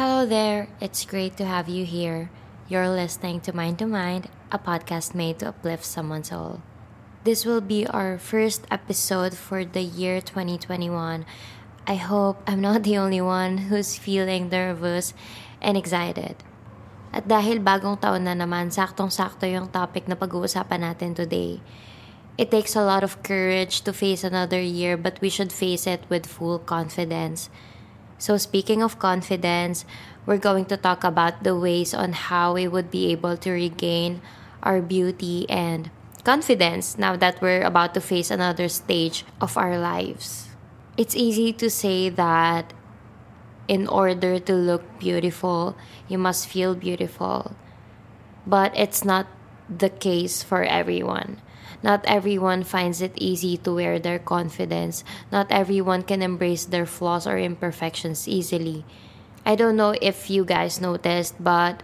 Hello there, it's great to have you here. You're listening to Mind to Mind, a podcast made to uplift someone's soul. This will be our first episode for the year 2021. I hope I'm not the only one who's feeling nervous and excited. At dahil bagong taon na naman, saktong-sakto yung topic na pag-uusapan natin today. It takes a lot of courage to face another year, but we should face it with full confidence. So, speaking of confidence, we're going to talk about the ways on how we would be able to regain our beauty and confidence now that we're about to face another stage of our lives. It's easy to say that in order to look beautiful, you must feel beautiful. But it's not the case for everyone. Not everyone finds it easy to wear their confidence. Not everyone can embrace their flaws or imperfections easily. I don't know if you guys noticed, but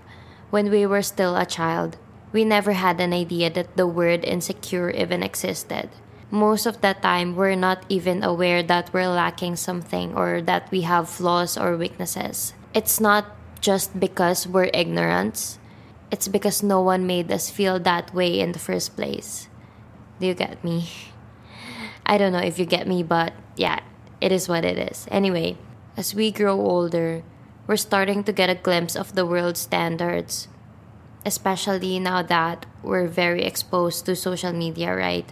when we were still a child, we never had an idea that the word insecure even existed most of the time we're not even aware that we're lacking something or that we have flaws or weaknesses. It's not just because we're ignorant, it's because no one made us feel that way in the first place. Do you get me? I don't know if you get me, but yeah, it is what it is. Anyway, as we grow older, we're starting to get a glimpse of the world's standards, especially now that we're very exposed to social media, right?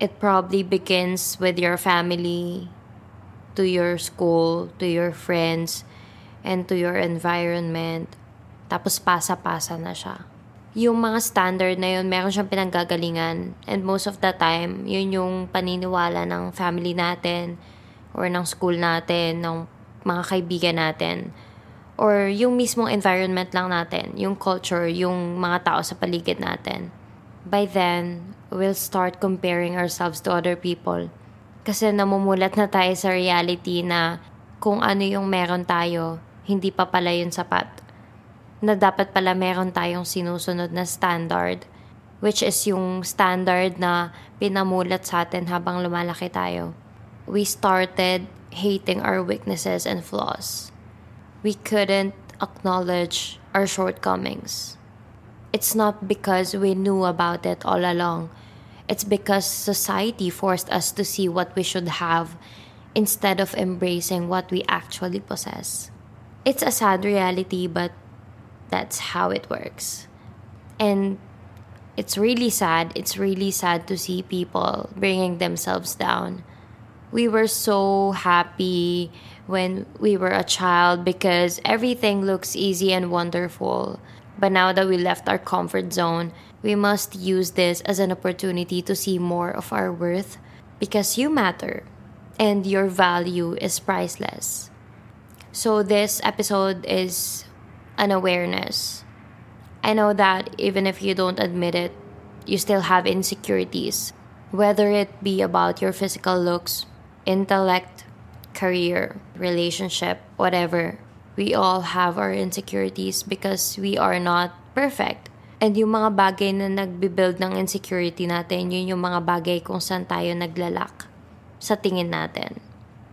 it probably begins with your family, to your school, to your friends, and to your environment. Tapos pasa-pasa na siya. Yung mga standard na yun, meron siyang pinanggagalingan. And most of the time, yun yung paniniwala ng family natin, or ng school natin, ng mga kaibigan natin. Or yung mismong environment lang natin, yung culture, yung mga tao sa paligid natin. By then, we'll start comparing ourselves to other people. Kasi namumulat na tayo sa reality na kung ano yung meron tayo, hindi pa pala yun sapat. Na dapat pala meron tayong sinusunod na standard, which is yung standard na pinamulat sa atin habang lumalaki tayo. We started hating our weaknesses and flaws. We couldn't acknowledge our shortcomings. It's not because we knew about it all along it's because society forced us to see what we should have instead of embracing what we actually possess. It's a sad reality, but that's how it works. And it's really sad. It's really sad to see people bringing themselves down. We were so happy when we were a child because everything looks easy and wonderful. But now that we left our comfort zone, we must use this as an opportunity to see more of our worth because you matter and your value is priceless. So, this episode is an awareness. I know that even if you don't admit it, you still have insecurities, whether it be about your physical looks, intellect, career, relationship, whatever. We all have our insecurities because we are not perfect. And yung mga bagay na nagbe-build ng insecurity natin, yun yung mga bagay kung saan tayo naglalak sa tingin natin.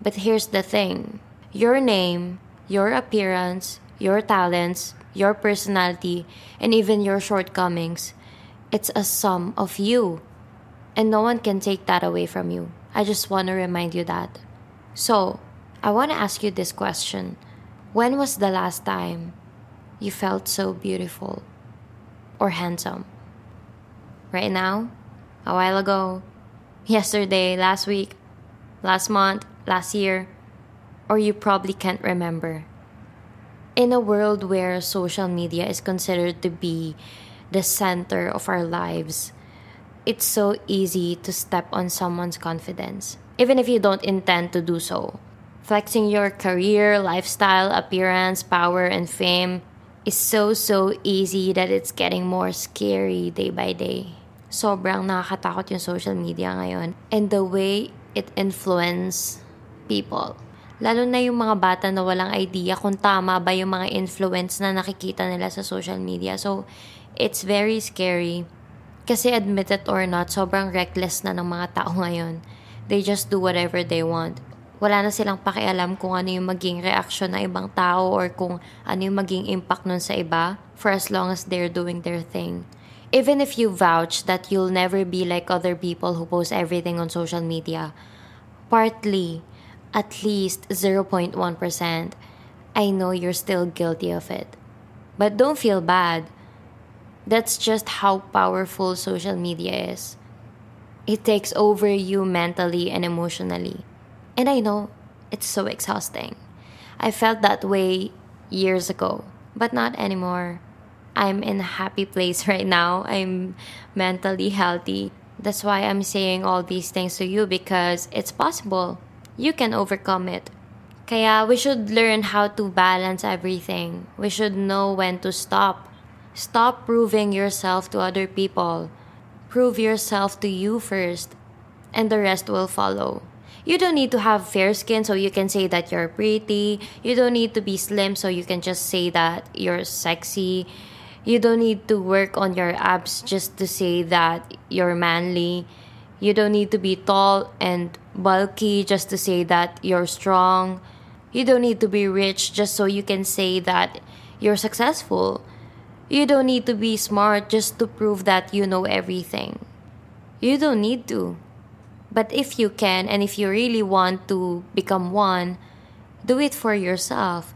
But here's the thing. Your name, your appearance, your talents, your personality, and even your shortcomings, it's a sum of you. And no one can take that away from you. I just want to remind you that. So, I want to ask you this question. When was the last time you felt so beautiful? or handsome. Right now, a while ago, yesterday, last week, last month, last year, or you probably can't remember. In a world where social media is considered to be the center of our lives, it's so easy to step on someone's confidence, even if you don't intend to do so. Flexing your career, lifestyle, appearance, power, and fame is so so easy that it's getting more scary day by day. Sobrang nakakatakot yung social media ngayon and the way it influence people. Lalo na yung mga bata na walang idea kung tama ba yung mga influence na nakikita nila sa social media. So, it's very scary. Kasi admit it or not, sobrang reckless na ng mga tao ngayon. They just do whatever they want. wala na silang pakialam kung ano yung maging reaction ng ibang tao or kung ano yung maging impact nun sa iba for as long as they're doing their thing. Even if you vouch that you'll never be like other people who post everything on social media, partly, at least 0.1%, I know you're still guilty of it. But don't feel bad. That's just how powerful social media is. It takes over you mentally and emotionally. And I know it's so exhausting. I felt that way years ago, but not anymore. I'm in a happy place right now. I'm mentally healthy. That's why I'm saying all these things to you because it's possible. You can overcome it. Kaya we should learn how to balance everything. We should know when to stop. Stop proving yourself to other people. Prove yourself to you first, and the rest will follow. You don't need to have fair skin so you can say that you're pretty. You don't need to be slim so you can just say that you're sexy. You don't need to work on your abs just to say that you're manly. You don't need to be tall and bulky just to say that you're strong. You don't need to be rich just so you can say that you're successful. You don't need to be smart just to prove that you know everything. You don't need to. But if you can and if you really want to become one, do it for yourself,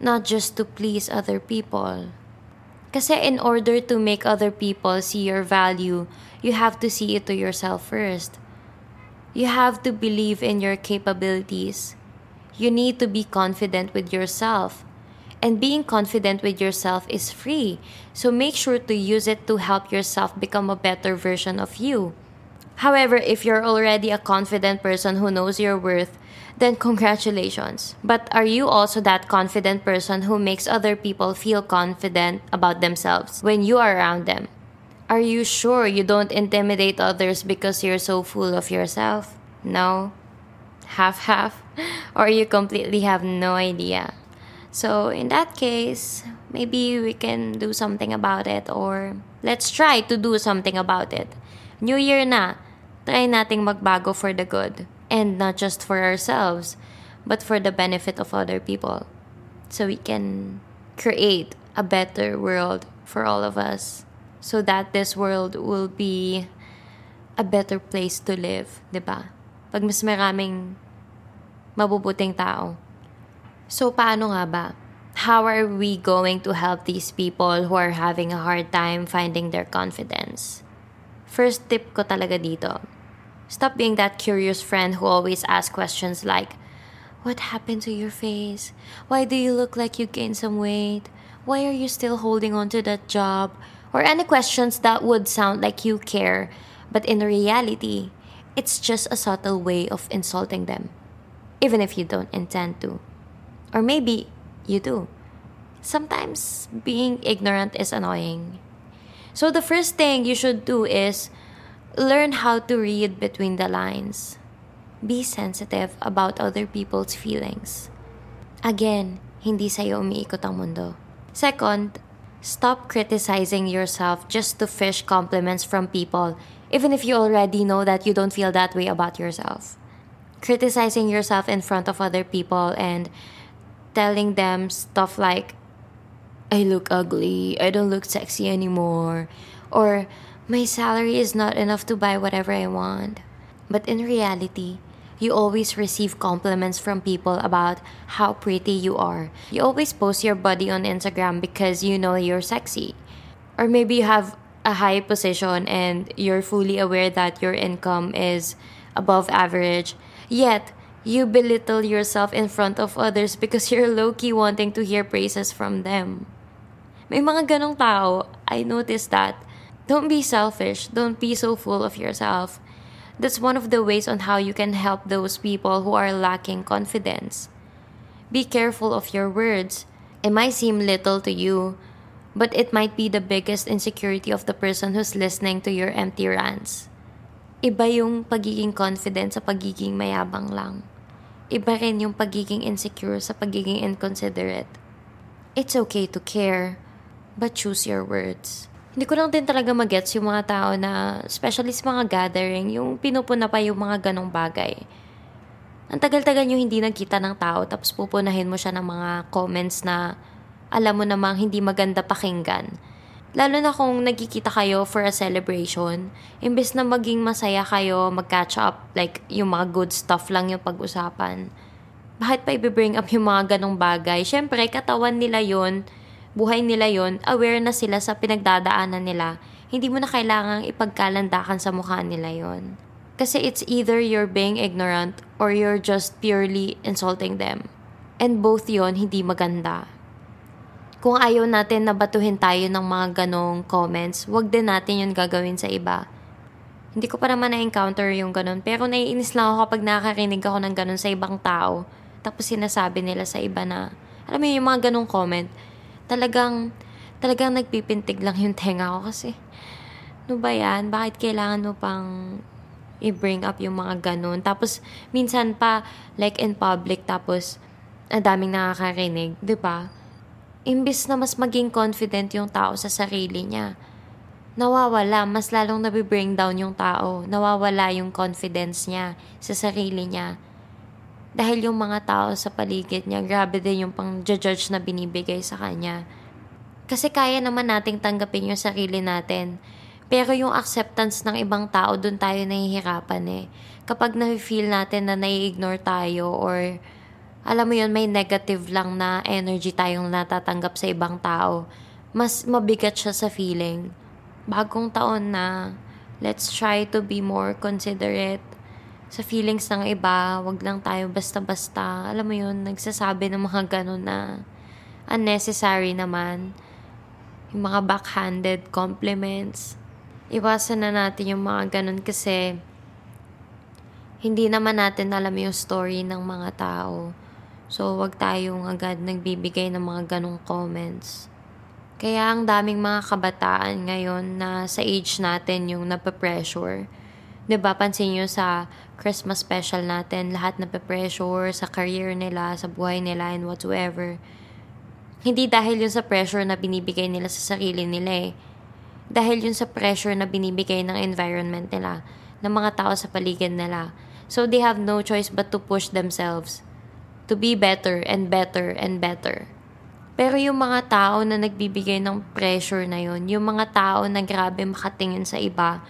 not just to please other people. Kasi in order to make other people see your value, you have to see it to yourself first. You have to believe in your capabilities. You need to be confident with yourself. And being confident with yourself is free. So make sure to use it to help yourself become a better version of you. However, if you're already a confident person who knows your worth, then congratulations. But are you also that confident person who makes other people feel confident about themselves when you are around them? Are you sure you don't intimidate others because you're so full of yourself? No? Half half? Or you completely have no idea? So, in that case, maybe we can do something about it or let's try to do something about it. New Year na, try nating magbago for the good. And not just for ourselves, but for the benefit of other people. So we can create a better world for all of us. So that this world will be a better place to live, di ba? Pag mas maraming mabubuting tao. So paano nga ba? How are we going to help these people who are having a hard time finding their confidence? First tip ko talaga dito, Stop being that curious friend who always asks questions like, What happened to your face? Why do you look like you gained some weight? Why are you still holding on to that job? Or any questions that would sound like you care, but in reality, it's just a subtle way of insulting them, even if you don't intend to. Or maybe you do. Sometimes being ignorant is annoying. So the first thing you should do is Learn how to read between the lines. Be sensitive about other people's feelings. Again, hindi sa'yo umiikot ang mundo. Second, stop criticizing yourself just to fish compliments from people, even if you already know that you don't feel that way about yourself. Criticizing yourself in front of other people and telling them stuff like, I look ugly, I don't look sexy anymore, or my salary is not enough to buy whatever I want. But in reality, you always receive compliments from people about how pretty you are. You always post your body on Instagram because you know you're sexy. Or maybe you have a high position and you're fully aware that your income is above average. Yet, you belittle yourself in front of others because you're low key wanting to hear praises from them. May mga ganong tao, I noticed that don't be selfish. Don't be so full of yourself. That's one of the ways on how you can help those people who are lacking confidence. Be careful of your words. It might seem little to you, but it might be the biggest insecurity of the person who's listening to your empty rants. Iba yung pagiging confident sa pagiging mayabang lang. Iba rin yung pagiging insecure sa pagiging inconsiderate. It's okay to care, but choose your words. Hindi ko lang din talaga magets yung mga tao na, especially sa mga gathering, yung pinupuna pa yung mga ganong bagay. ang tagal-tagal nyo hindi nagkita ng tao tapos pupunahin mo siya ng mga comments na alam mo namang hindi maganda pakinggan. Lalo na kung nagkikita kayo for a celebration, imbes na maging masaya kayo, mag-catch up, like yung mga good stuff lang yung pag-usapan. Bakit pa i-bring up yung mga ganong bagay? Siyempre, katawan nila yon buhay nila yon aware na sila sa pinagdadaanan nila. Hindi mo na kailangang ipagkalandakan sa mukha nila yon kasi it's either you're being ignorant or you're just purely insulting them. And both yon hindi maganda. Kung ayaw natin na batuhin tayo ng mga ganong comments, wag din natin yun gagawin sa iba. Hindi ko pa naman na-encounter yung ganon, pero naiinis lang ako kapag nakakarinig ako ng ganon sa ibang tao. Tapos sinasabi nila sa iba na, alam mo yung mga ganong comment, talagang, talagang nagpipintig lang yung tenga ko kasi, ano ba yan? Bakit kailangan mo pang i-bring up yung mga ganun. Tapos, minsan pa, like in public, tapos, ang daming nakakarinig, di ba? Imbis na mas maging confident yung tao sa sarili niya, nawawala, mas lalong nabibring down yung tao. Nawawala yung confidence niya sa sarili niya. Dahil yung mga tao sa paligid niya, grabe din yung pang-judge na binibigay sa kanya. Kasi kaya naman nating tanggapin yung sarili natin pero yung acceptance ng ibang tao, dun tayo nahihirapan eh. Kapag na-feel natin na nai-ignore tayo or alam mo yun, may negative lang na energy tayong natatanggap sa ibang tao, mas mabigat siya sa feeling. Bagong taon na, let's try to be more considerate sa feelings ng iba. Wag lang tayo basta-basta. Alam mo yun, nagsasabi ng mga ganun na unnecessary naman. Yung mga backhanded compliments iwasan na natin yung mga ganun kasi hindi naman natin alam yung story ng mga tao. So, wag tayong agad nagbibigay ng mga ganong comments. Kaya ang daming mga kabataan ngayon na sa age natin yung napapressure. Ba diba, pansin nyo sa Christmas special natin, lahat napapressure sa career nila, sa buhay nila, and whatsoever. Hindi dahil yun sa pressure na binibigay nila sa sarili nila eh dahil yun sa pressure na binibigay ng environment nila, ng mga tao sa paligid nila. So they have no choice but to push themselves to be better and better and better. Pero yung mga tao na nagbibigay ng pressure na yun, yung mga tao na grabe makatingin sa iba,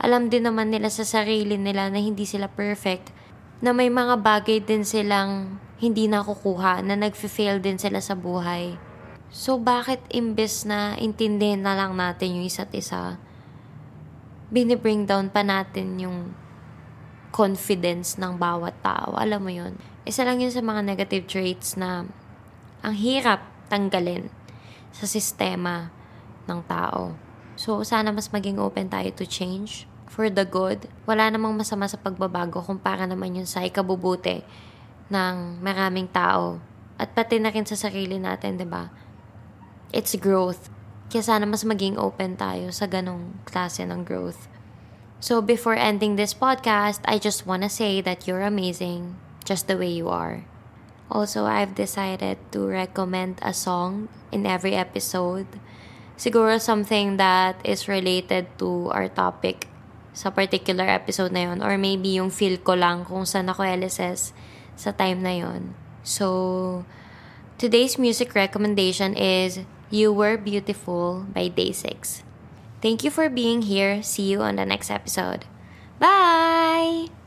alam din naman nila sa sarili nila na hindi sila perfect, na may mga bagay din silang hindi nakukuha, na nag-fail din sila sa buhay. So, bakit imbes na intindihin na lang natin yung isa't isa, binibring down pa natin yung confidence ng bawat tao. Alam mo yun? Isa lang yun sa mga negative traits na ang hirap tanggalin sa sistema ng tao. So, sana mas maging open tayo to change for the good. Wala namang masama sa pagbabago kung para naman yun sa ikabubuti ng maraming tao. At pati na rin sa sarili natin, di ba? it's growth. Kaya sana mas maging open tayo sa ganong klase ng growth. So before ending this podcast, I just want to say that you're amazing just the way you are. Also, I've decided to recommend a song in every episode. Siguro something that is related to our topic sa particular episode na yon or maybe yung feel ko lang kung saan ako LSS sa time na yon. So, today's music recommendation is You Were Beautiful by Day 6. Thank you for being here. See you on the next episode. Bye!